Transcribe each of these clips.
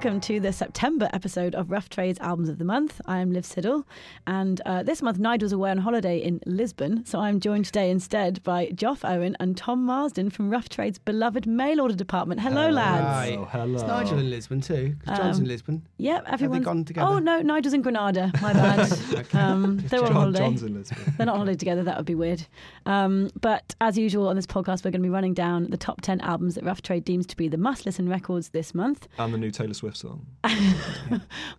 Hello and welcome to the September episode of Rough Trades Albums of the Month. I am Liv Siddle, and uh, this month Nigel's away on holiday in Lisbon, so I'm joined today instead by Joff Owen and Tom Marsden from Rough Trade's beloved mail order department. Hello, lads. Hi. Oh, hello. It's Nigel in Lisbon too. 'cause John's Um, in Lisbon. Yep, everyone's gone together? Oh no, Nigel's in Granada. My bad. um, they're on John, holiday. John's in Lisbon. They're not on holiday together. That would be weird. Um, but as usual on this podcast, we're going to be running down the top 10 albums that Rough Trade deems to be the must listen records this month. And the new Taylor Swift song.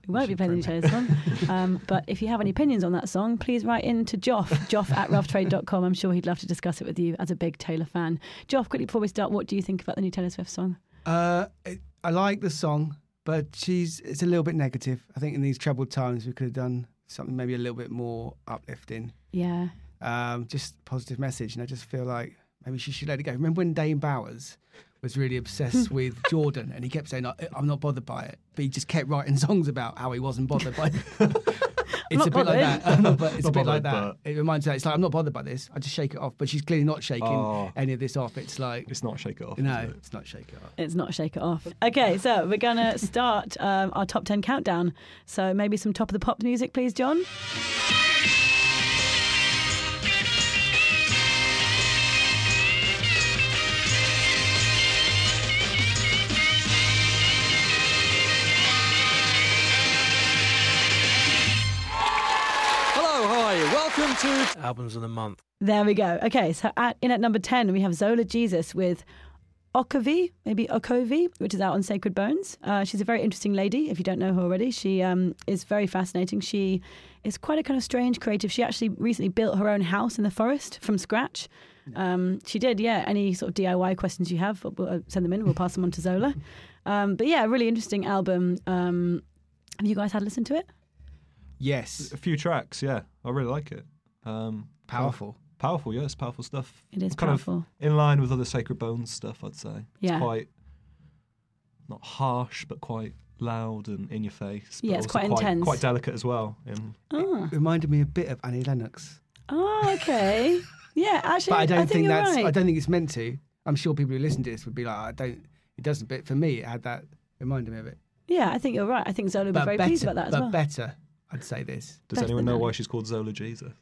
We won't be playing each other's song. Um, but if you have any opinions on that song, please write in to Joff, Joff at roughtrade.com. I'm sure he'd love to discuss it with you as a big Taylor fan. Joff, quickly before we start, what do you think about the new Taylor Swift song? Uh, it, I like the song, but she's it's a little bit negative. I think in these troubled times we could have done something maybe a little bit more uplifting. Yeah. Um, just positive message, and I just feel like maybe she should let it go. Remember when Dane Bowers was really obsessed with Jordan, and he kept saying, "I- "I'm not bothered by it," but he just kept writing songs about how he wasn't bothered by it. It's not a bit like that. I'm not bo- it's Not a bit like that. It reminds me. It's like I'm not bothered by this. I just shake it off. But she's clearly not shaking Oh. any of this off. It's like It's not Shake It Off. no, it? it's not shake it off. It's not Shake It Off. Okay, so we're going to start um, our top 10 countdown. So maybe some top of the pop music, please, John. Welcome to albums of the month. There we go. Okay, so at, in at number 10, we have Zola Jesus with Okovi, maybe Okovi, which is out on Sacred Bones. Uh, she's a very interesting lady, if you don't know her already. She um, is very fascinating. She is quite a kind of strange creative. She actually recently built her own house in the forest from scratch. Um, she did, yeah. Any sort of DIY questions you have, we'll, uh, send them in. We'll pass them on to Zola. Um, but yeah, really interesting album. Um, have you guys had a listen to it? Yes, A few tracks, yeah. I really like it. Um, powerful. Powerful, yeah. It's powerful stuff. It is kind powerful. of in line with other Sacred Bones stuff, I'd say. Yeah. It's quite, not harsh, but quite loud and in your face. but Yeah, it's also quite intense. Quite delicate as well. In, Ah. Reminded me a bit of Annie Lennox, Oh, okay. Yeah, actually, but I don't think, think, you're that's. right. I don't think it's meant to. I'm sure people who listen to this would be like, I don't. It doesn't. But for me, it had that reminded me of it. Yeah, I think you're right. I think Zola would be very better, pleased about that as but well. better. I'd say this. does Better anyone know that. why she's called Zola Jesus?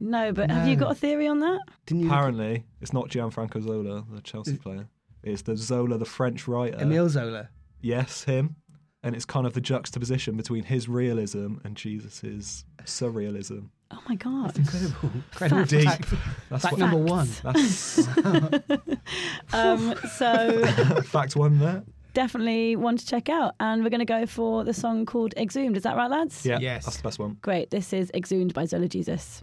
No, but have you No. got a theory on that? Didn't you? Apparently, it's not Gianfranco Zola, the Chelsea player. It's the Zola, the French writer. Emile Zola. Yes, him. And it's kind of the juxtaposition between his realism and Jesus's surrealism. Oh my god! Incredible. Incredible Fact. fact. That's Fact what, number one. That's Um, so fact one there. Definitely one to check out, and we're going to go for the song called "Exhumed." Is that right, lads? Yeah, Yes. that's the best one. Great. This is "Exhumed" by Zola Jesus.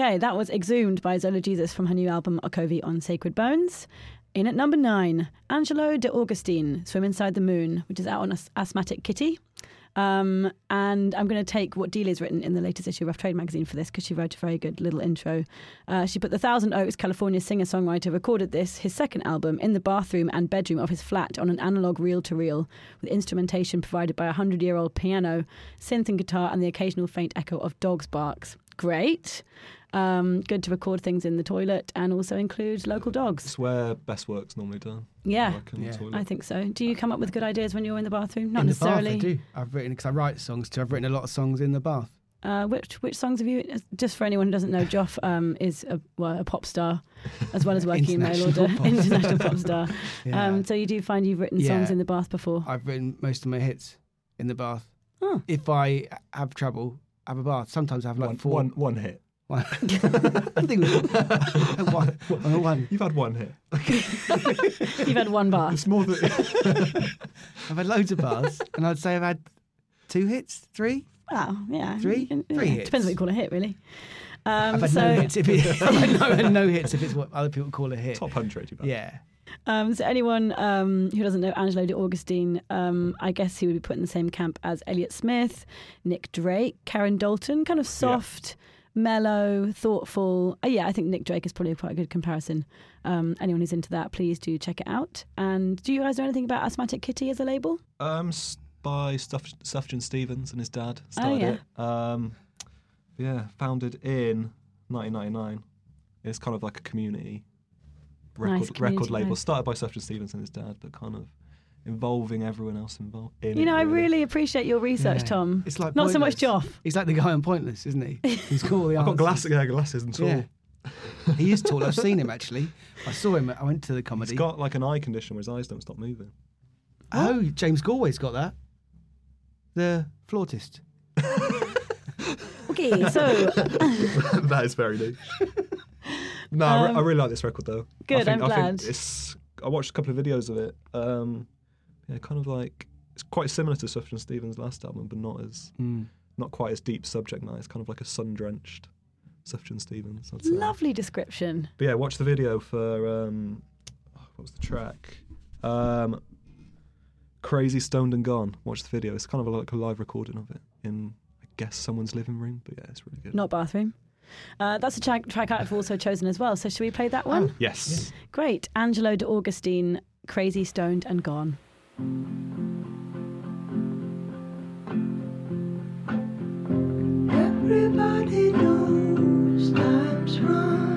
Okay, that was Exhumed by Zola Jesus from her new album Okovi on Sacred Bones. In at number nine, Angelo de Augustine, Swim Inside the Moon, which is out on As- Asthmatic Kitty. Um, and I'm going to take what Delia's written in the latest issue of Rough Trade magazine for this because she wrote a very good little intro. Uh, she put the Thousand Oaks, California singer songwriter, recorded this, his second album, in the bathroom and bedroom of his flat on an analog reel to reel with instrumentation provided by a hundred year old piano, synth and guitar, and the occasional faint echo of dogs' barks. Great. Um, good to record things in the toilet and also include local dogs. It's where best work's normally done. Yeah. Like in the Yeah. I think so. Do you come up with good ideas when you're in the bathroom? Not in the bath, necessarily. I do. I've written because I write songs too. I've written a lot of songs in the bath. Uh, which which songs have you? Just for anyone who doesn't know, Joff um, is a, well, a pop star as well as working in mail order, pop international pop star. Yeah. Um, so you do find you've written songs in the bath before. I've written most of my hits in the bath. Oh. If I have trouble, have a bath. Sometimes I have like one, four. one, one hit. One. I think one, one, one. You've had one hit. You've had one bath. It's more than. I've had loads of bars, and I'd say I've had two hits, three. Wow, yeah, Three? Can- Three yeah, hits. Depends what you call a hit, really. Um, I've had so, no hits. If it, I've had no, no hits if it's what other people call a hit. Top 100 you've. Yeah. Um, so anyone um, who doesn't know Angelo de Augustine, um, I guess he would be put in the same camp as Elliott Smith, Nick Drake, Karen Dalton, kind of soft, mellow, thoughtful. Uh, yeah, I think Nick Drake is probably quite a good comparison. Um, anyone who's into that, please do check it out. And do you guys know anything about Asthmatic Kitty as a label? Um, by Stuff- Sufjan Stevens and his dad started Oh, yeah. it. Um, yeah, founded in 1999. It's kind of like a community record, Nice community record label. Started by Sufjan Stevens and his dad, but kind of involving everyone else involved. In You it, know, I really appreciate your research, Yeah. Tom. It's like Not so much Pointless. Joff. He's like the guy on Pointless, isn't he? He's got all the I've got answers. glasses, yeah, glasses and tall. Yeah. He is tall. I've seen him actually. I saw him. I went to the comedy. He's got like an eye condition where his eyes don't stop moving. oh, James Galway's got that. The flautist. Okay, so that is very niche. no, I, re- Um, I really like this record though. good, I think, I'm I glad. think it's. I watched a couple of videos of it. Um, yeah, kind of like it's quite similar to Sufjan Stevens' last album, but not as not quite as deep subject matter. It's kind of like a sun drenched Sufjan Stevens. I'd say. lovely description. But yeah, watch the video for um, what was the track? Um, Crazy Stoned and Gone. Watch the video. It's kind of like a live recording of it in, I guess, someone's living room. But yeah, it's really good. Not bathroom. Uh, that's a track, track I've also chosen as well. So should we play that one? Yes. Great. Angelo de Augustine, Crazy, Stoned and Gone. Everybody knows time's running,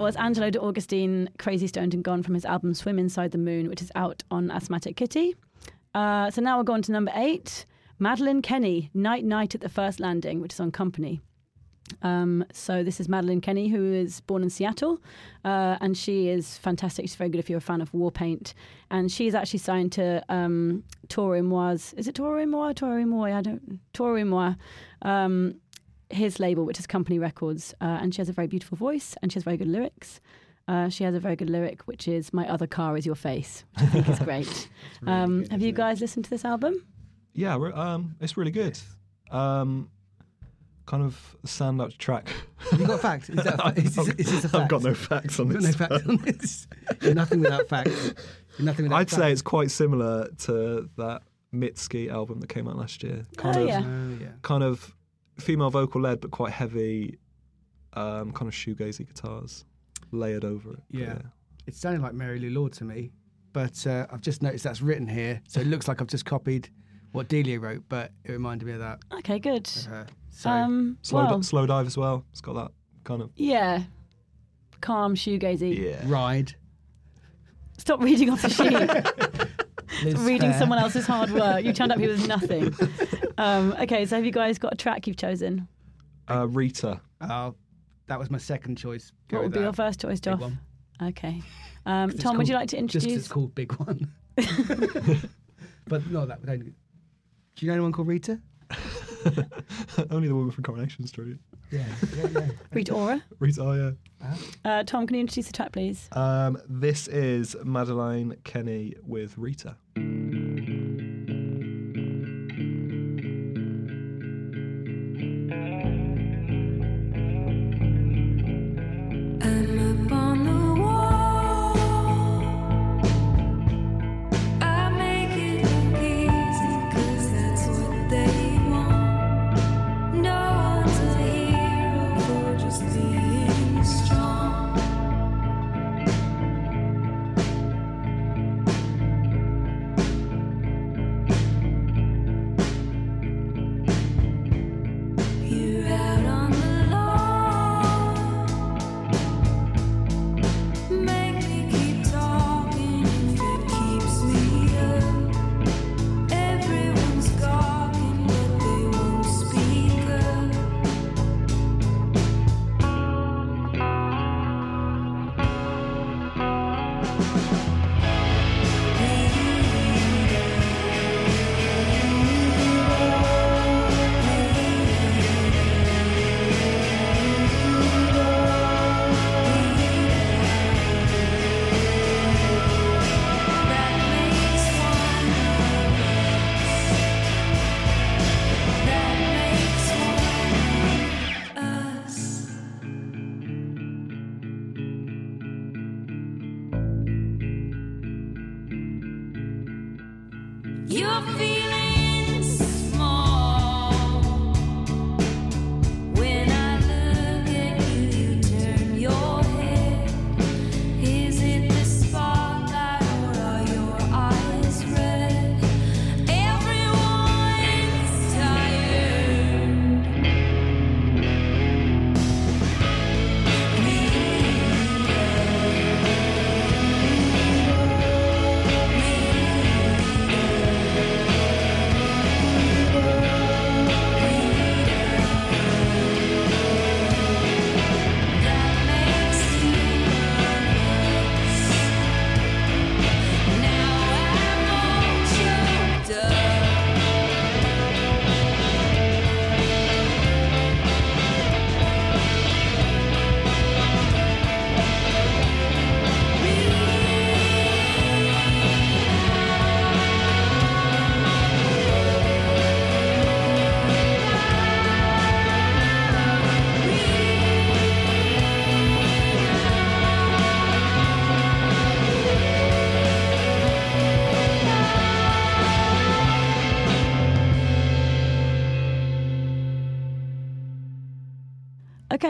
Was Angelo de Augustine, Crazy Stoned and Gone from his album Swim Inside the Moon, which is out on Asthmatic Kitty. Uh, so now we'll go on to number eight Madeline Kenney, Night Night at the First Landing, which is on Company. Um, so this is Madeline Kenney, who is born in Seattle, uh, and she is fantastic. She's very good if you're a fan of Warpaint, and she's actually signed to um, Moi's. Is it Toro Moi? Toro Moi? I don't. Moi. Um, his label, which is Company Records, uh, and she has a very beautiful voice, and she has very good lyrics. Uh, she has a very good lyric, which is "My other car is your face," which I think is great. um, have you guys listened to this album? Yeah, re- um, it's really good. Um, kind of a standout track. Have you got facts? Is, that, is, this, is this a fact? I've got no facts on You've got this. no facts on this. You're nothing without facts. You're nothing without I'd facts. say it's quite similar to that Mitski album that came out last year. Kind Oh, of, yeah. Oh, yeah. kind of female vocal led, but quite heavy, um, kind of shoegazy guitars layered over it. But Yeah. It sounded like Mary Lou Lord to me, but uh, I've just noticed that's written here, so it looks like I've just copied what Delia wrote, but it reminded me of that. Okay, good. Of. So Um, Slow, well, di- Slowdive as well. It's got that kind of yeah, calm shoegazy. yeah. ride. Stop reading off the sheet. Liz reading Phair. someone else's hard work. You turned up here with nothing. Um, okay, so have you guys got a track you've chosen? Uh, Rita. Oh, that was my second choice. Go what would be that. your first choice, Big Joff? Okay. Um, It's Tom, would you like to Just 'cause introduce? it's called Big One. but no, that would only. Do you know anyone called Rita? Only the woman from Coronation Street. Yeah, yeah, yeah. Rita Ora. Rita, oh yeah. Uh, Tom, can you introduce the track, please? Um, this is Madeline Kenney with Rita.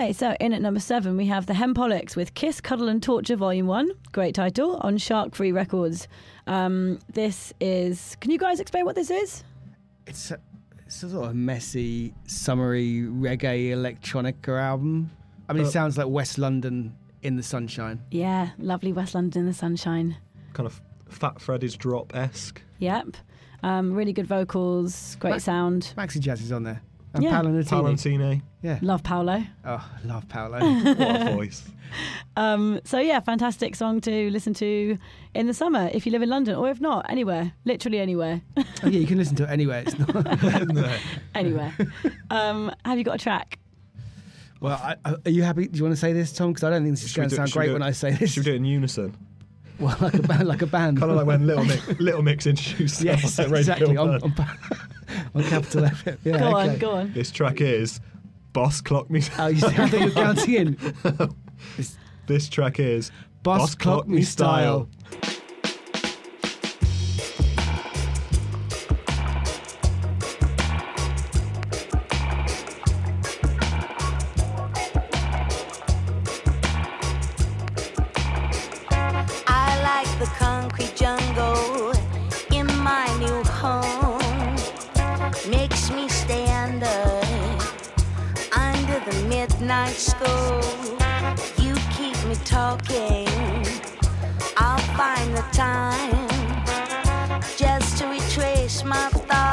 Okay, so in at number seven, we have the Hempolics with Kiss, Cuddle and Torture Volume 1. Great title on Shark Free Records. Um, this is. Can you guys explain what this is? It's a, it's a sort of messy, summery reggae electronica album. I mean, Uh, it sounds like West London in the sunshine. Yeah, lovely West London in the sunshine. Kind of Fat Freddy's drop esque. Yep. Um, really good vocals, great Ma- sound. Maxi Jazz is on there. And Yeah. Paolo Nutini. Yeah. Love Paolo. Oh, love Paolo. What a voice. Um, so yeah, fantastic song to listen to in the summer if you live in London, or if not, anywhere, literally anywhere, oh, yeah, you can listen to it anywhere. It's not. anywhere. um, have you got a track? well, I, I, are you happy? Do you want to say this, Tom? Because I don't think this is going to sound great when it- I say this. Should we do it in unison? Well, like a band, like a band. Kind of like when Little Mix, Little Mix introduced yes, us at Radio exactly. On, on, on Capital FM. Yeah, Go okay. on, go on. This track is Boss Clock Me. Oh, you see, I thought you were counting in. This track is Boss, clock me style. I retrace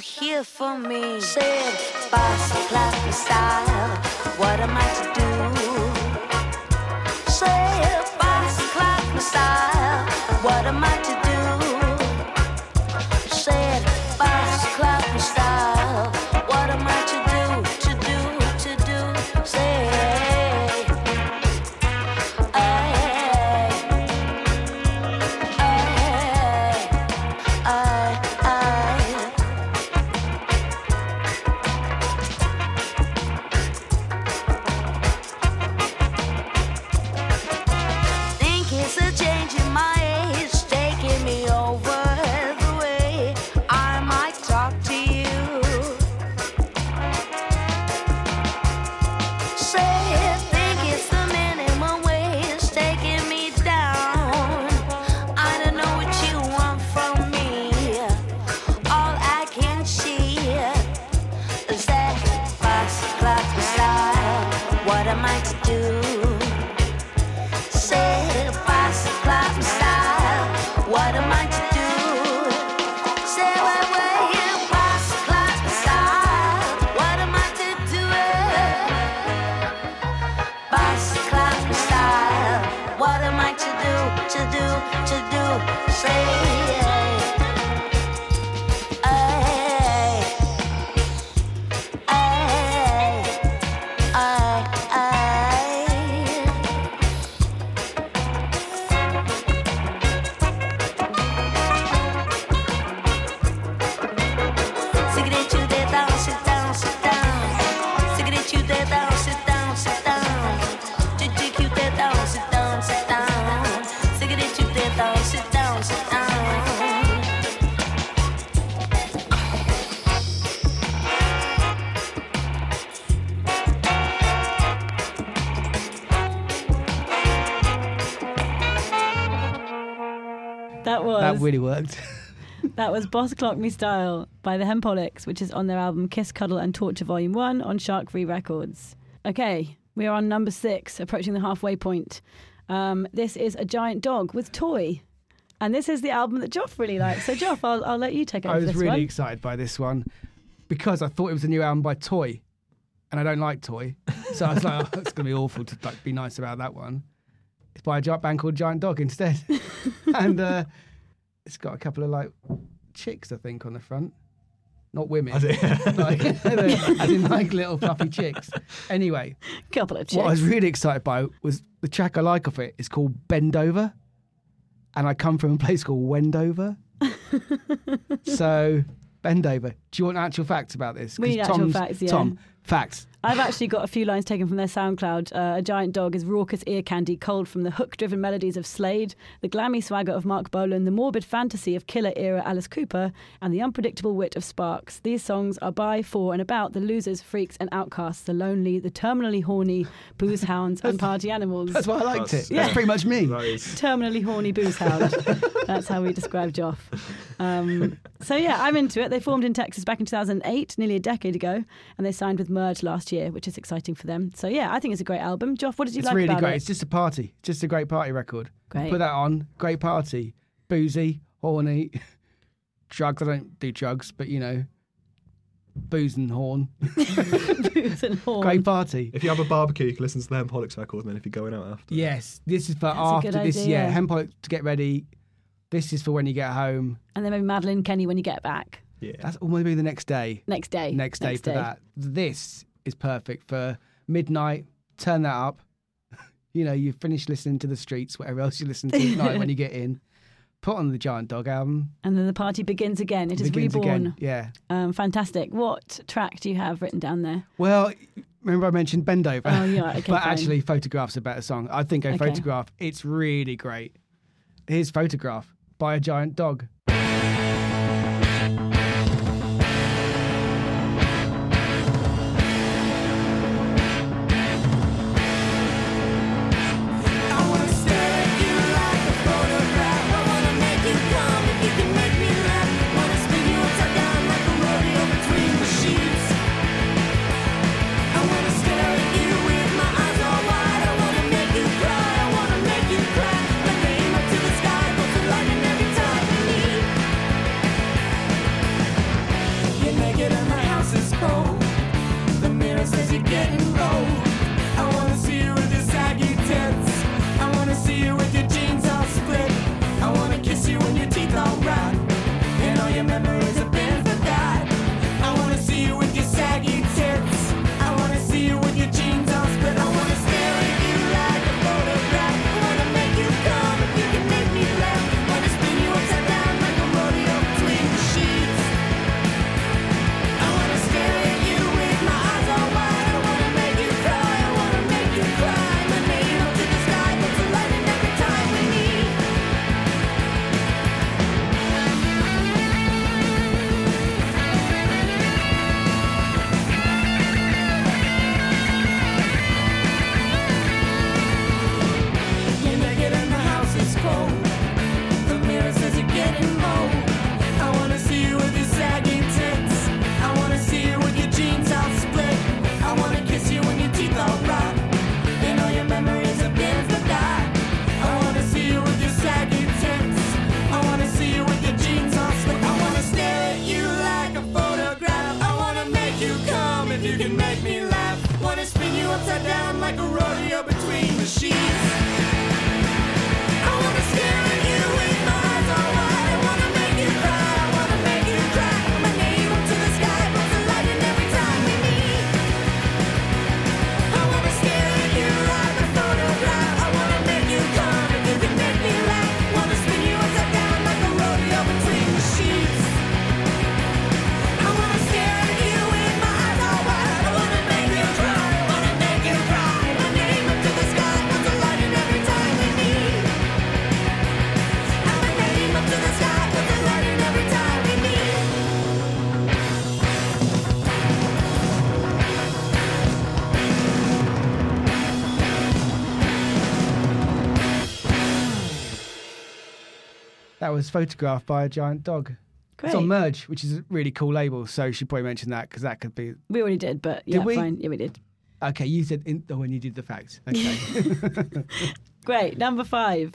here for me. Said, boss clap style. To do? Worked. That was Boss Clock Me Style by the Hempolics, which is on their album Kiss, Cuddle and Torture Volume 1 on Shark Free Records. Okay, we are on number six, approaching the halfway point. Um, this is A Giant Dog with Toy. And this is the album that Joff really likes. So, Joff, I'll, I'll let you take over I was really one. excited by this one because I thought it was a new album by Toy, and I don't like Toy, so I was like, oh, it's going to be awful to like, be nice about that one. It's by a giant band called Giant Dog instead, and uh, it's got a couple of like chicks, I think, on the front. not women. As in- like, as in like little fluffy chicks. Anyway, Couple of chicks. what I was really excited by was the track I like of it is called Bend Over. And I come from a place called Wendover. so, Bend Over. Do you want actual facts about this? We need actual Tom's- facts, yeah. Tom, facts. I've actually got a few lines taken from their SoundCloud. Uh, a giant dog is raucous ear candy, cold from the hook driven melodies of Slade, the glammy swagger of Marc Bolan, the morbid fantasy of killer era Alice Cooper, and the unpredictable wit of Sparks. These songs are by, for, and about the losers, freaks, and outcasts, the lonely, the terminally horny, booze hounds, and party animals. That's why I liked That's- it. That's pretty much me. That is. terminally horny booze hound. That's how we describe Joff. Um, so yeah, I'm into it. They formed in Texas back in 2008, nearly a decade ago, and they signed with Merge last year, which is exciting for them. So yeah, I think it's a great album. Joff, what did you It's like really about great. it? It's just a party. Just a great party record. Great. Put that on. Great party. Boozy, horny, drugs. I don't do drugs, but you know, booze and horn. Booze and horn. Great party. If you have a barbecue, you can listen to the Hempolics record, and then if you're going out after. Yes, this is for That's a after good this. idea. Yeah, Hempolic to get ready. This is for when you get home. And then maybe Madeline Kenney when you get back. Yeah. That's all maybe the next day. Next day. Next day for that. This is perfect for midnight. Turn that up. You know, you finish listening to the streets, whatever else you listen to at night when you get in. Put on the Giant Dog album. And then the party begins again. It is begins reborn. again. Yeah. Um, fantastic. What track do you have written down there? Well, remember I mentioned Bend Over? Oh, yeah, okay, but fine. actually, Photograph's a better song. I think a Okay. Photograph, it's really great. Here's Photograph by a Giant Dog. Was photographed by a giant dog. Great. It's on Merge, which is a really cool label. So you should probably mention that because that could be. We already did, but yeah, we? fine. Yeah, we did. Okay, you said in, oh, when you did the facts. Okay. Great. Number five,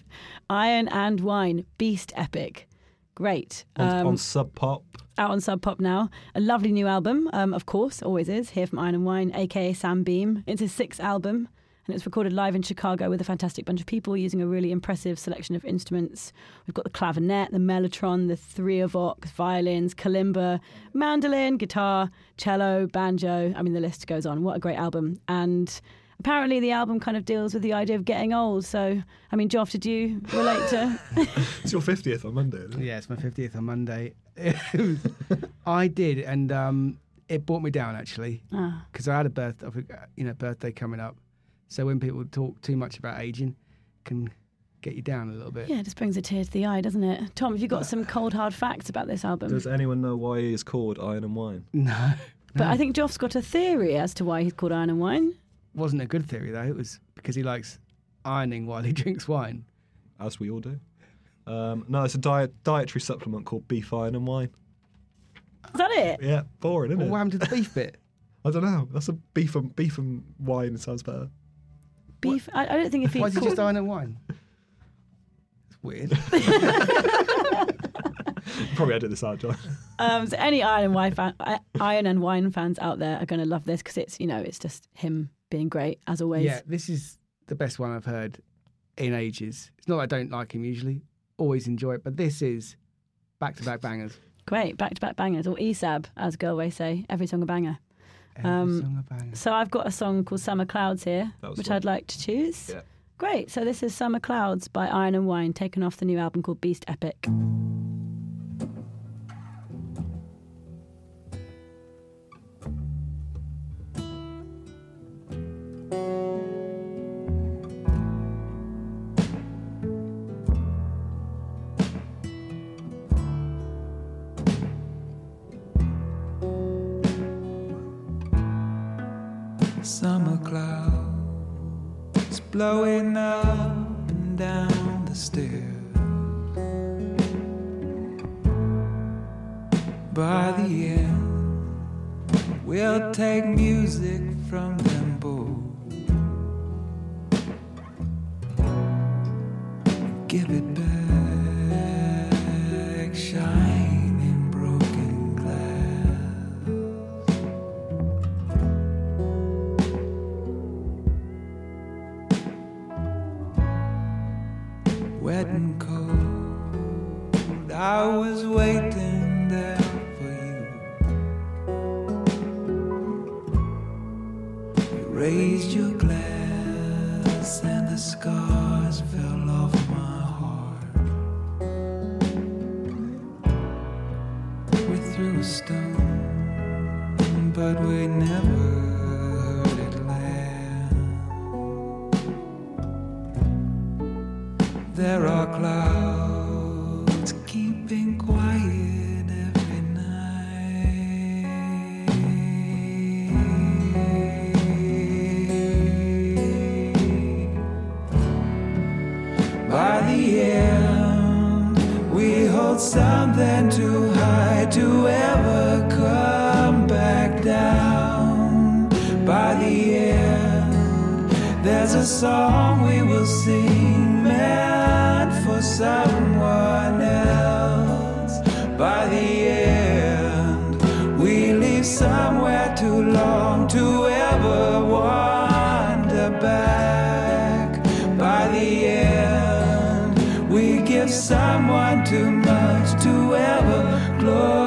Iron and Wine, Beast Epic. Great. On, Um, on Sub Pop. out on Sub Pop now. A lovely new album, um, of course, always is. Here from Iron and Wine, aka Sam Beam. It's his sixth album. And it's recorded live in Chicago with a fantastic bunch of people using a really impressive selection of instruments. We've got the clavinet, the mellotron, the three-vox, violins, kalimba, mandolin, guitar, cello, banjo. I mean, the list goes on. What a great album! And apparently, the album kind of deals with the idea of getting old. So, I mean, Joff, did you relate to? It's your 50th on Monday, isn't it? Yeah, it's my 50th on Monday. Was- I did, and um, it brought me down actually Ah. because I had a birthday, you know, birthday coming up. So when people talk too much about aging, can get you down a little bit. Yeah, it just brings a tear to the eye, doesn't it? Tom, have you got some cold hard facts about this album? Does anyone know why he is called Iron and Wine? No, But I think Joff's got a theory as to why he's called Iron and Wine. wasn't a good theory though. It was because he likes ironing while he drinks wine. As we all do. Um, no, it's a diet dietary supplement called Beef Iron and Wine. Is that it? Yeah, boring, isn't Well, it? what happened to the beef bit? I don't know. That's a beef and beef and wine sounds better. Beef? I, I don't think if he Why is it called... just iron and wine? It's weird. Probably edit this out, John. Um, so any Iron and Wine fan, Iron and Wine fans out there are going to love this because it's you know it's just him being great as always. yeah, this is the best one I've heard in ages. It's not that I don't like him usually, always enjoy it, but this is back to back bangers. Great, back to back bangers or ESAB as Galway say, every song a banger. Every Um, song a banger. So I've got a song called Summer Clouds here, which one. I'd like to choose. Yeah. Great. So this is Summer Clouds by Iron and Wine, taken off the new album called Beast Epic. Blowing up and down the stairs. By the end, we'll take music but we never heard it land. There are clouds keeping quiet every night. By the end, we hold something song we will sing meant for someone else. By the end, we leave somewhere too long to ever wander back. By the end, we give someone too much to ever close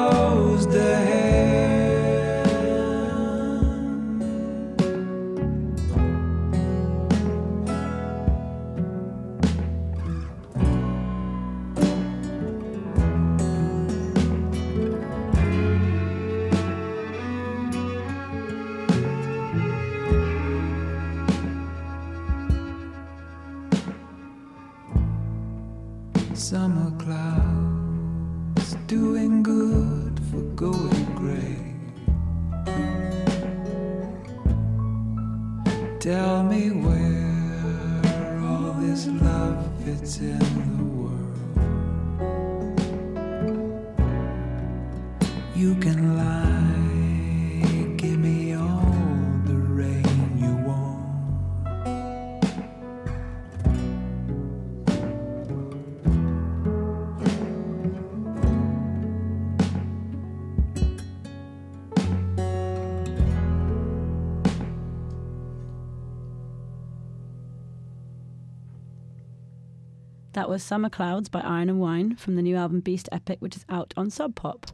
That was Summer Clouds by Iron and Wine from the new album Beast Epic, which is out on Sub Pop.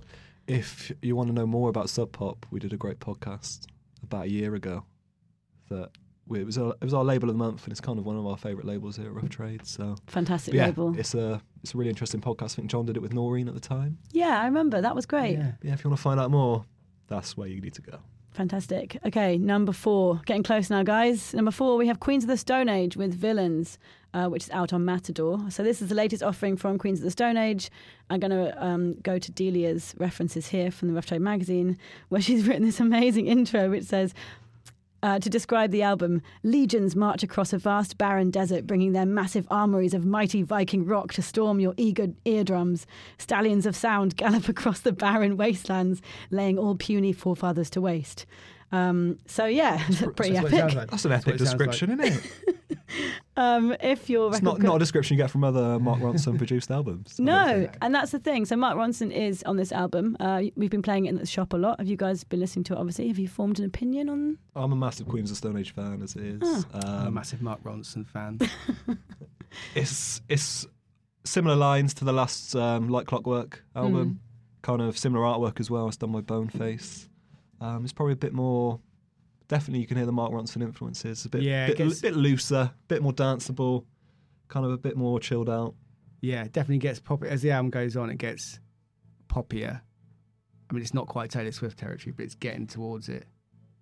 If you want to know more about Sub Pop, we did a great podcast about a year ago. That we, it was our, it was our label of the month, and it's kind of one of our favourite labels here at Rough Trade. So Fantastic but yeah, label. it's a it's a really interesting podcast. I think John did it with Noreen at the time. Yeah, I remember. That was great. Yeah. Yeah, if you want to find out more, that's where you need to go. Fantastic. Okay, number four. Getting close now, guys. Number four, we have Queens of the Stone Age with Villains, uh, which is out on Matador. So this is the latest offering from Queens of the Stone Age. I'm going to um, go to Delia's references here from the Rough Trade magazine, where she's written this amazing intro, which says. Uh, to describe the album, legions march across a vast barren desert, bringing their massive armories of mighty Viking rock to storm your eager eardrums. Stallions of sound gallop across the barren wastelands, laying all puny forefathers to waste. Um, so yeah, pretty That's what it epic. like. That's an epic what it like. description, isn't it? Um, if your It's not, co- not a description you get from other Mark Ronson produced albums. no, and that's the thing. So Mark Ronson is on this album. Uh, we've been playing it in the shop a lot. Have you guys been listening to it? Obviously, have you formed an opinion on? I'm a massive Queens of Stone Age fan as it is. I'm a Um, massive Mark Ronson fan. it's it's similar lines to the last um, Like Clockwork album. Hmm. Kind of similar artwork as well. It's done by Boneface. Um, it's probably a bit more. Definitely, you can hear the Mark Ronson influences. A bit, Yeah, it bit, gets- bit looser, a bit more danceable, kind of a bit more chilled out. yeah, definitely gets poppy as the album goes on. It gets poppier. I mean, it's not quite Taylor Swift territory, but it's getting towards it.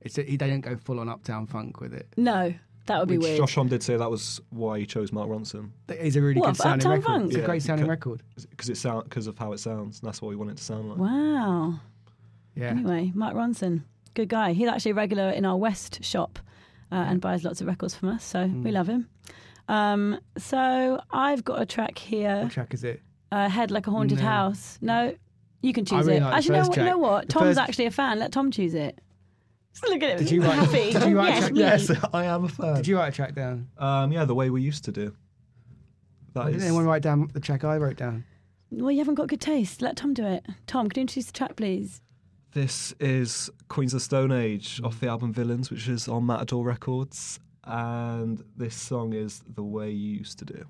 It's he they don't go full on Uptown Funk with it. No, that would be Which weird. Josh Homme did say that was why he chose Mark Ronson It's a really What, good for sounding Uptown record. Funk? It's a great sounding because- record. because it sound because of how it sounds. And that's what we want it to sound like. Wow. Yeah. Anyway, Mark Ronson, good guy. He's actually a regular in our West shop uh, and buys lots of records from us, so we Mm. love him. Um, so I've got a track here, What track is it? uh, "Head Like a Haunted No. House." No, you can choose really it. like the actually, no, first you know what? The Tom's first- actually a fan. Let Tom choose it. Just look at him. Did you write- happy? did you write a yes, track- me. Yes, I am a fan. Did you write a track down? Um, yeah, the way we used to do. That Why is. didn't anyone write down the track I wrote down? Well, you haven't got good taste. Let Tom do it. Tom, can you introduce the track, please? This is Queens of the Stone Age off mm. the album Villains, which is on Matador Records, and this song is the way you used to do.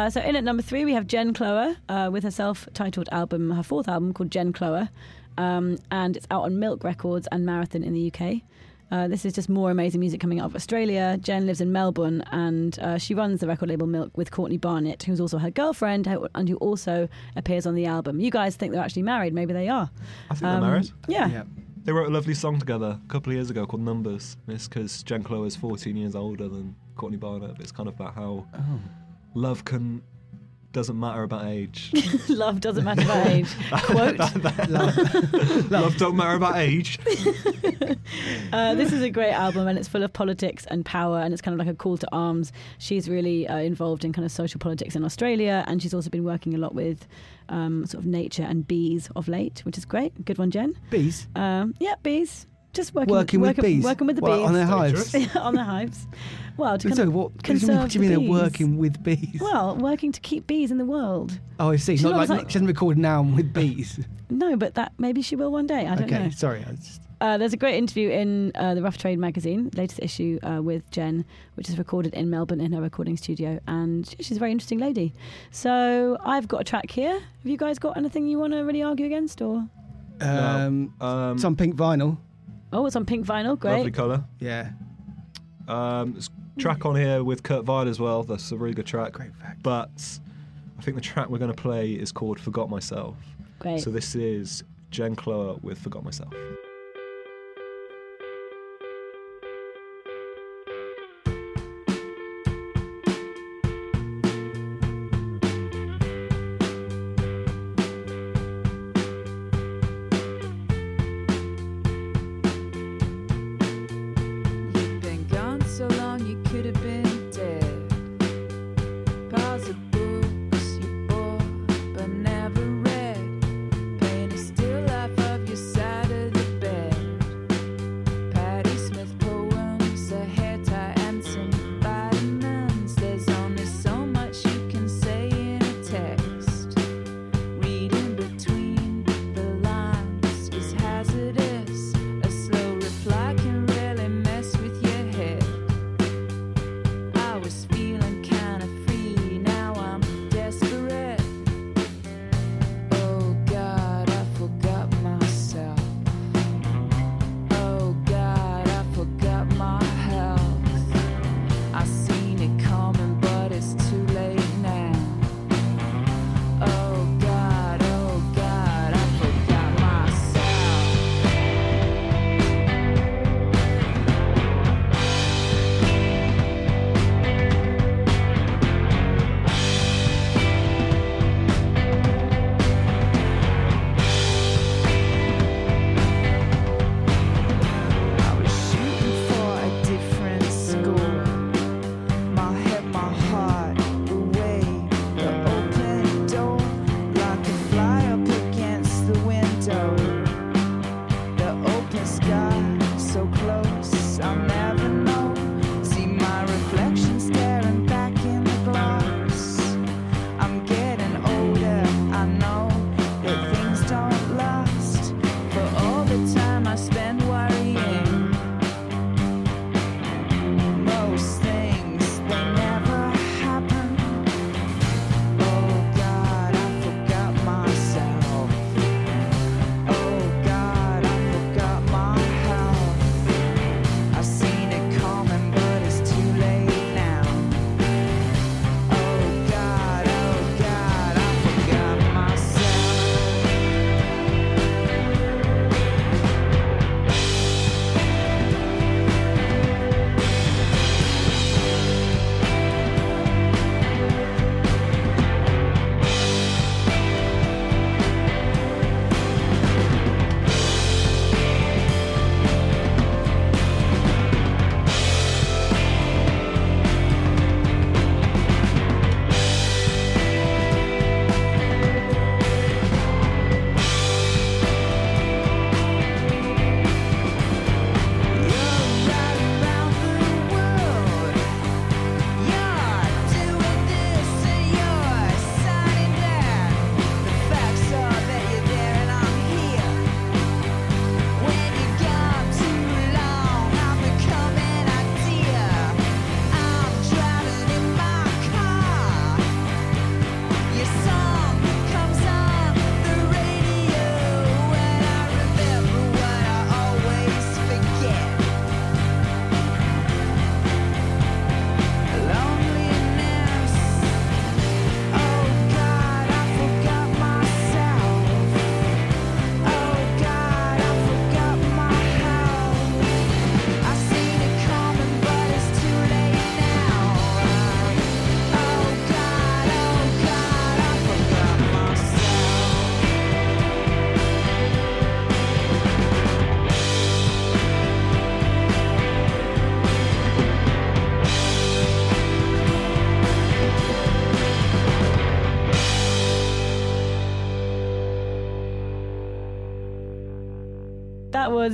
Uh, so in at number three, we have Jen Cloher uh, with her self-titled album, her fourth album called Jen Cloher, um, and it's out on Milk Records and Marathon in the UK. Uh, this is just more amazing music coming out of Australia. Jen lives in Melbourne and uh, she runs the record label Milk with Courtney Barnett, who's also her girlfriend and who also appears on the album. You guys think they're actually married? Maybe they are. I think Um, they're married. Yeah. Yeah. They wrote a lovely song together a couple of years ago called Numbers. And It's because Jen Cloher is 14 years older than Courtney Barnett. But it's kind of about how Oh. Love can doesn't matter about age. Love doesn't matter about age. Quote. love don't matter about age. Uh, this is a great album and it's full of politics and power and it's kind of like a call to arms. She's really uh, involved in kind of social politics in Australia and she's also been working a lot with um, sort of nature and bees of late, which is great. Good one, Jen. Bees. Um, yeah, bees. Just working, Working with working, bees. Working with the What, bees on their hives. on their hives. Well, to kind So of what, what do you mean, conserve what do you the mean they're working with bees? Well, working to keep bees in the world. oh, I see. She's Not not like, like- she hasn't recorded now with bees. No, but that maybe she will one day. I don't okay, know. Okay, sorry. I just, Uh, there's a great interview in uh, the Rough Trade magazine, latest issue uh, with Jen, which is recorded in Melbourne in her recording studio, and she's a very interesting lady. So I've got a track here. Have you guys got anything you want to really argue against, or um, Um, some pink vinyl. Oh, it's on pink vinyl, Great. lovely colour. Yeah. Um, there's a track on here with Kurt Vile as well. That's a really good track. Great fact. But I think the track we're going to play is called Forgot Myself. Great. So this is Jen Cloher with Forgot Myself.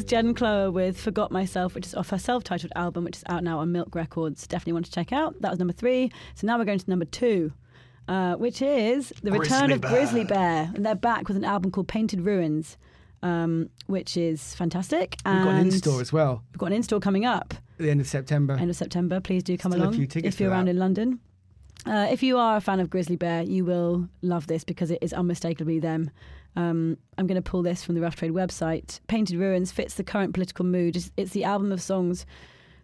Jen Cloher with Forgot Myself, which is off her self titled album, which is out now on Milk Records. Definitely want to check out. That was number three. So now we're going to number two, uh, which is The Return Grizzly of Grizzly Bear. And they're back with an album called Painted Ruins, um, which is fantastic. We've got an in-store as well We've got an in store coming up at the end of September. end of September. Please do come Still a along few tickets if you're around in London. Uh, if you are a fan of Grizzly Bear, you will love this because it is unmistakably them. Um, I'm going to pull this from the Rough Trade website. Painted Ruins fits the current political mood. It's, it's the album of songs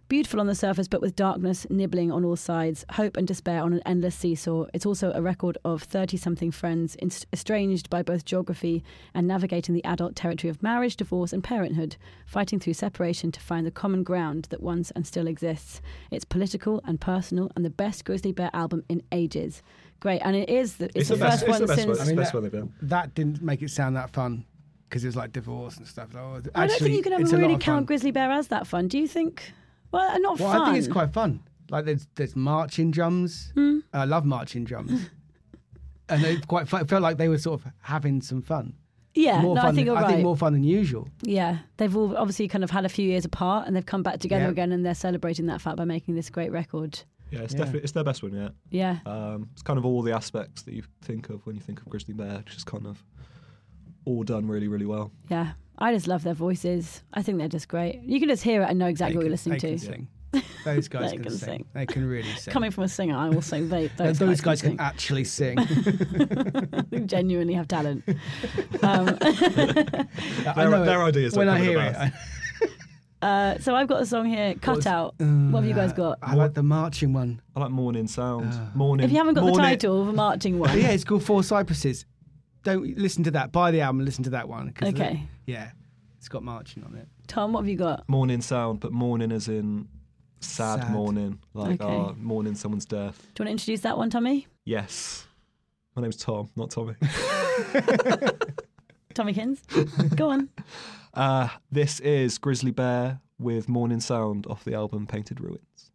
beautiful on the surface, but with darkness nibbling on all sides, hope and despair on an endless seesaw. It's also a record of 30 something friends estranged by both geography and navigating the adult territory of marriage, divorce, and parenthood, fighting through separation to find the common ground that once and still exists. It's political and personal and the best Grizzly Bear album in ages. Great, and it is the, it's, the, first best, one it's the best since. one. It's the mean, that- one that didn't make it sound that fun because it was like divorce and stuff. Oh, I don't think you can ever really count. Grizzly Bear as that fun. Do you think? Well, not Well, fun. I think it's quite fun. Like there's there's marching drums. Hmm. I love marching drums, and they quite fu- it felt like they were sort of having some fun. Yeah, more no, fun I think than, you're I right. think more fun than usual. Yeah, they've all obviously kind of had a few years apart, and they've come back together Yeah. again, and they're celebrating that fact by making this great record. Yeah, it's Yeah. definitely it's their best one yet. Yeah, Um, it's kind of all the aspects that you think of when you think of Grizzly Bear, just kind of all done really, really well. yeah. I just love their voices. I think they're just great. You can just hear it and know exactly They what you're listening they to. Can sing. Those guys They can, can sing. sing. They can really sing. Coming from a singer, I also they, those, those guys, guys can, can actually sing. They genuinely have talent. Um, I Their- know their ideas when I hear it. I- uh, so I've got a song here, Cut What's- Out. what have you guys got? I like the marching one. I like Mourning Sound. Ah. morning. If you haven't got the title of a marching one, yeah, it's called Four Cypresses. Don't listen to that. Buy the album. and Listen to that one. 'cause Okay. the- yeah, it's got marching on it. Tom, what have you got? Morning Sound, but morning as in sad, Sad. morning, like Okay. oh, mourning someone's death. Do you want to introduce that one, Tommy? Yes. My name's Tom, not Tommy. Tommy Kins? Go on. Uh, this is Grizzly Bear with Mourning Sound off the album Painted Ruins.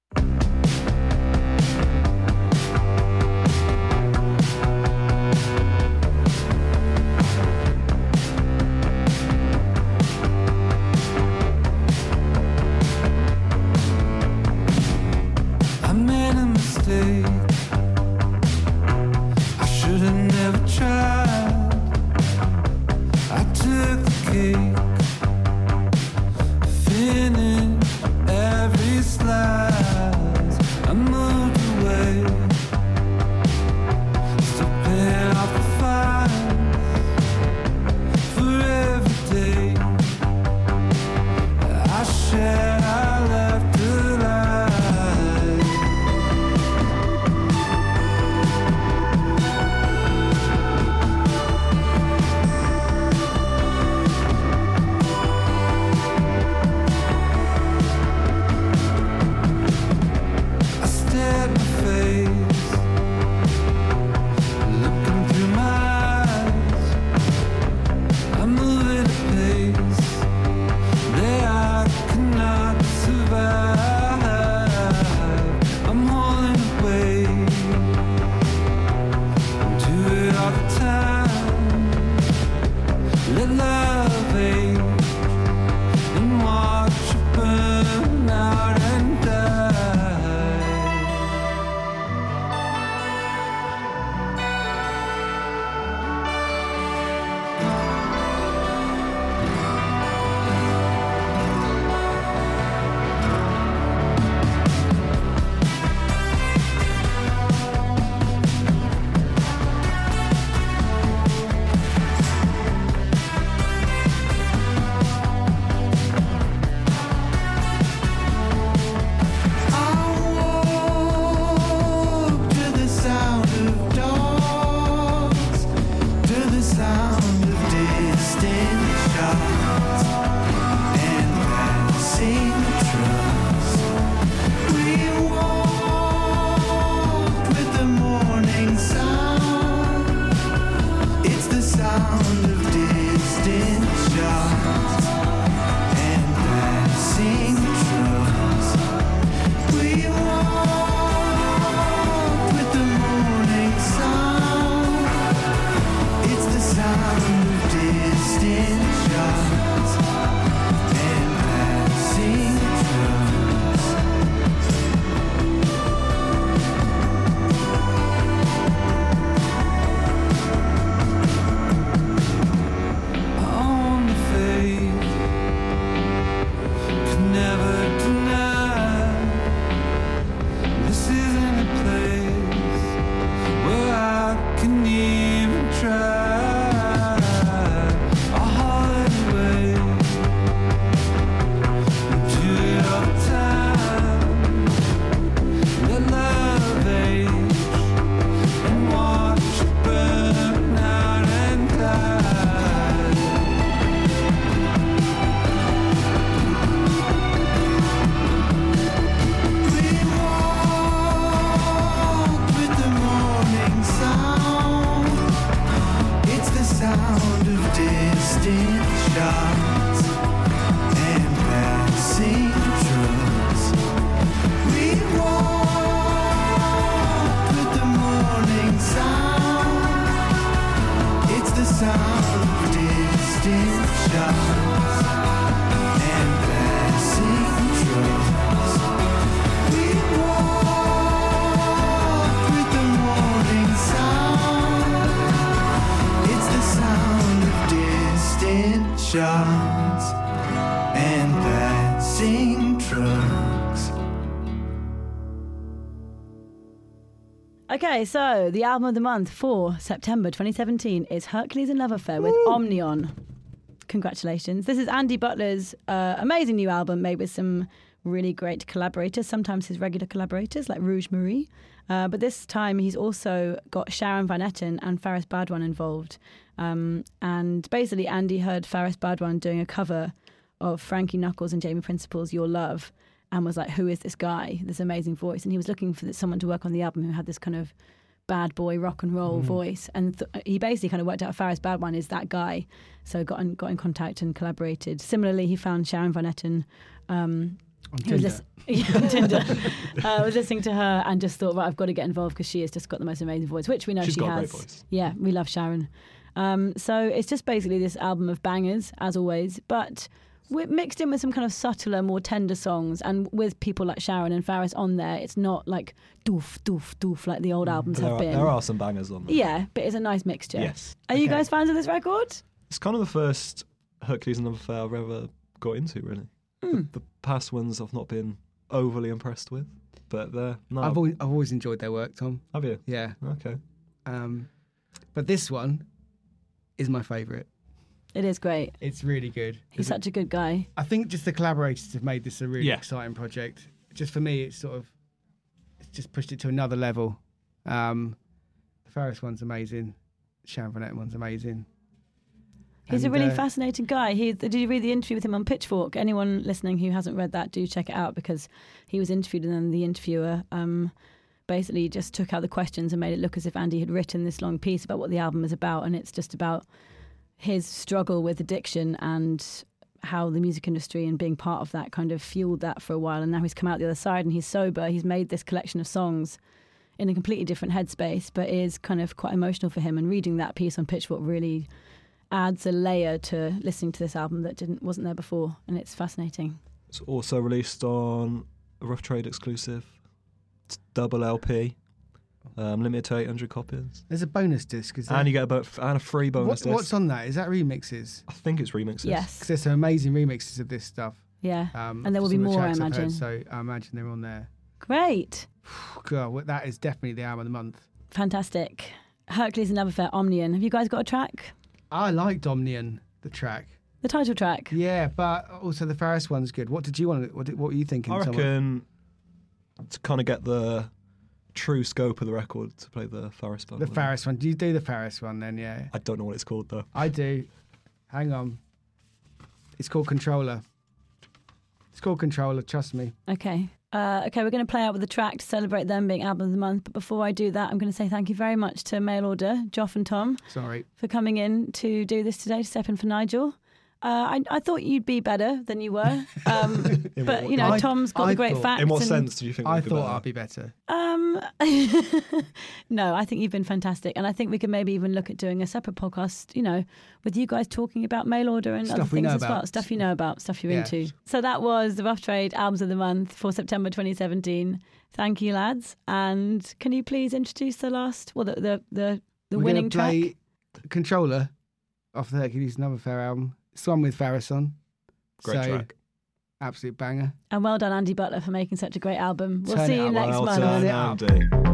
A Okay, so the album of the month for September 2017 is Hercules and Love Affair with Omnion. Congratulations. This is Andy Butler's uh, amazing new album made with some really great collaborators, sometimes his regular collaborators like Rouge Mary. Uh, but this time he's also got Sharon Van Etten and Faris Badwan involved. Um, and basically, Andy heard Faris Badwan doing a cover of Frankie Knuckles and Jamie Principle's Your Love and was like, Who is this guy? This amazing voice. And he was looking for someone to work on the album who had this kind of bad boy rock and roll voice. And th- he basically kind of worked out Faris Badwan is that guy. So got in, got in contact and collaborated. Similarly, he found Sharon Van Etten. Um, On who was lis- yeah, on Tinder. uh, was listening to her and just thought, right, I've got to get involved because she has just got the most amazing voice, which we know She's she has. Yeah, we love Sharon. Um, so it's just basically this album of bangers, as always, but we're mixed in with some kind of subtler, more tender songs, and with people like Sharon and Faris on there. It's not like doof, doof, doof like the old albums there, have are, been. there are some bangers on there. Yeah, but it's a nice mixture. Yes. Are you guys fans of this record? It's kind of the first Hercules and Love Affair I've ever got into, really. Hmm. The, the past ones I've not been overly impressed with, but they're no. I've always, I've always enjoyed their work, Tom. have you? Yeah. Okay. Um, but this one is my favourite. It is great. It's really good. He's There's a- such a good guy. I think just the collaborators have made this a really Yeah. exciting project. Just for me, it's sort of it's just pushed it to another level. Um, the Faris one's amazing. Sharon Van Etten one's amazing. He's a really uh, fascinating guy. He, did you read the interview with him on Pitchfork? Anyone listening who hasn't read that, do check it out because he was interviewed and then the interviewer um, basically just took out the questions and made it look as if Andy had written this long piece about what the album is about. And it's just about his struggle with addiction and how the music industry and being part of that kind of fueled that for a while. And now he's come out the other side and he's sober. He's made this collection of songs in a completely different headspace, but is kind of quite emotional for him. And reading that piece on Pitchfork really adds a layer to listening to this album that didn't wasn't there before, and it's fascinating. It's also released on a Rough Trade exclusive. It's double LP, um, limited to 800 copies, There's a bonus disc. Is there? and you get a bo- and a free bonus What- disc. what's on that? Is that remixes? I think it's remixes. Yes, Because there's some amazing remixes of this stuff. yeah, Um, And there will some be the more, I tracks I've heard, imagine. so I imagine they're on there. great, God, well, that is definitely the album of the month. fantastic. Hercules and Love Affair, Omnion. Have you guys got a track? I liked Omnion, the track. The title track. Yeah, but also the Faris one's good. What did you want? What, did, what were you thinking? I Tom? reckon to kind of get the true scope of the record to play the Faris one. The one. Faris one. Do you do the Faris one then? Yeah, I don't know what it's called though. I do. Hang on. It's called Controller. It's called Controller. Trust me. Okay. Uh, okay, we're going to play out with the track to celebrate them being album of the month. But before I do that, I'm going to say thank you very much to Mail Order, Joff and Tom, Sorry. for coming in to do this today, to step in for Nigel. Uh, I, I thought you'd be better than you were, um, but you know I- Tom's got I the great thought- facts. In what sense do you think? I we'd be thought better? I'd be better. Um, no, I think you've been fantastic, and I think we could maybe even look at doing a separate podcast. You know, with you guys talking about mail order and Stuff other things know as well, stuff you know about, stuff you're Yeah. into. So that was the Rough Trade albums of the month for September 2017. Thank you, lads. And can you please introduce the last, well, the the the, the We're winning play track? Controller off the Hercules and Love Affair album. It's the one with Faris on. Great so, track. Absolute banger. And well done, Andy Butler, for making such a great album. We'll Turn see you next Well month.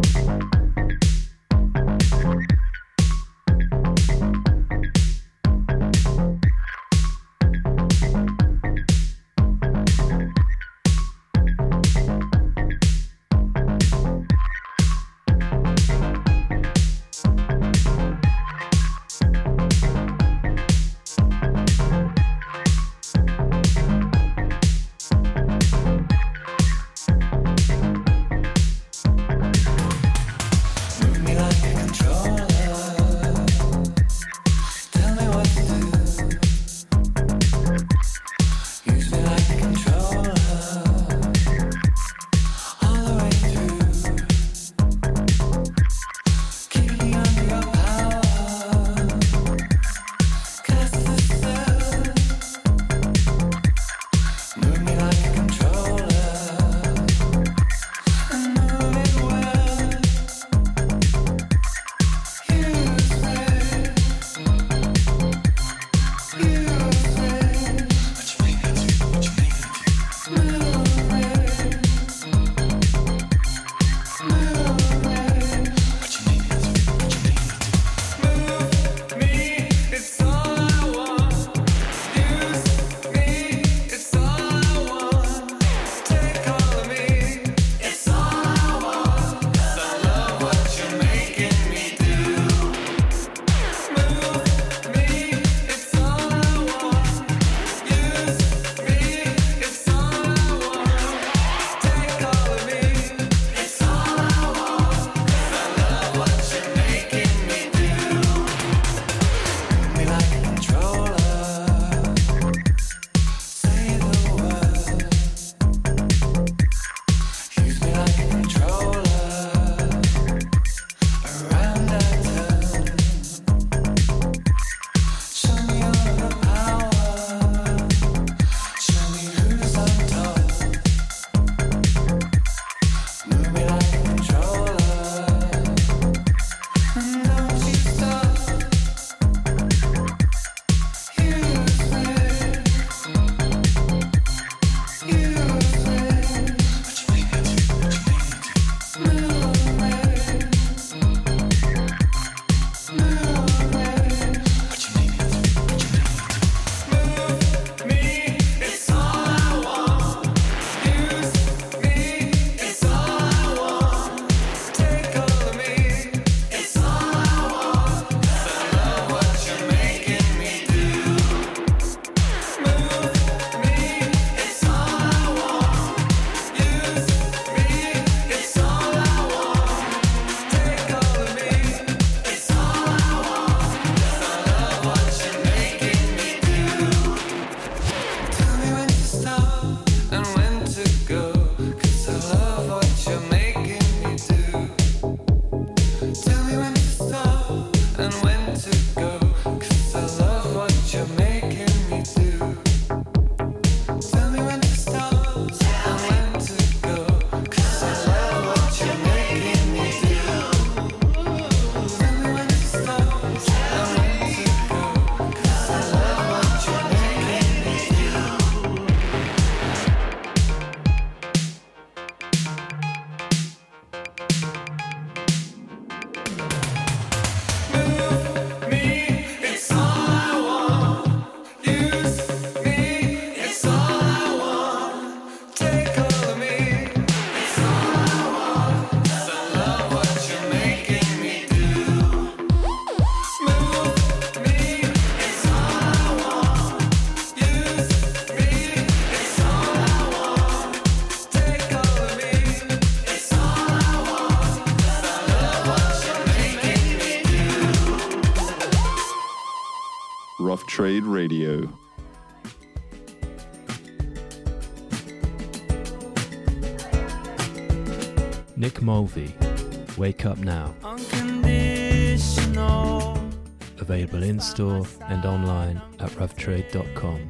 Wake Up Now. Available in store and online at roughtrade.com.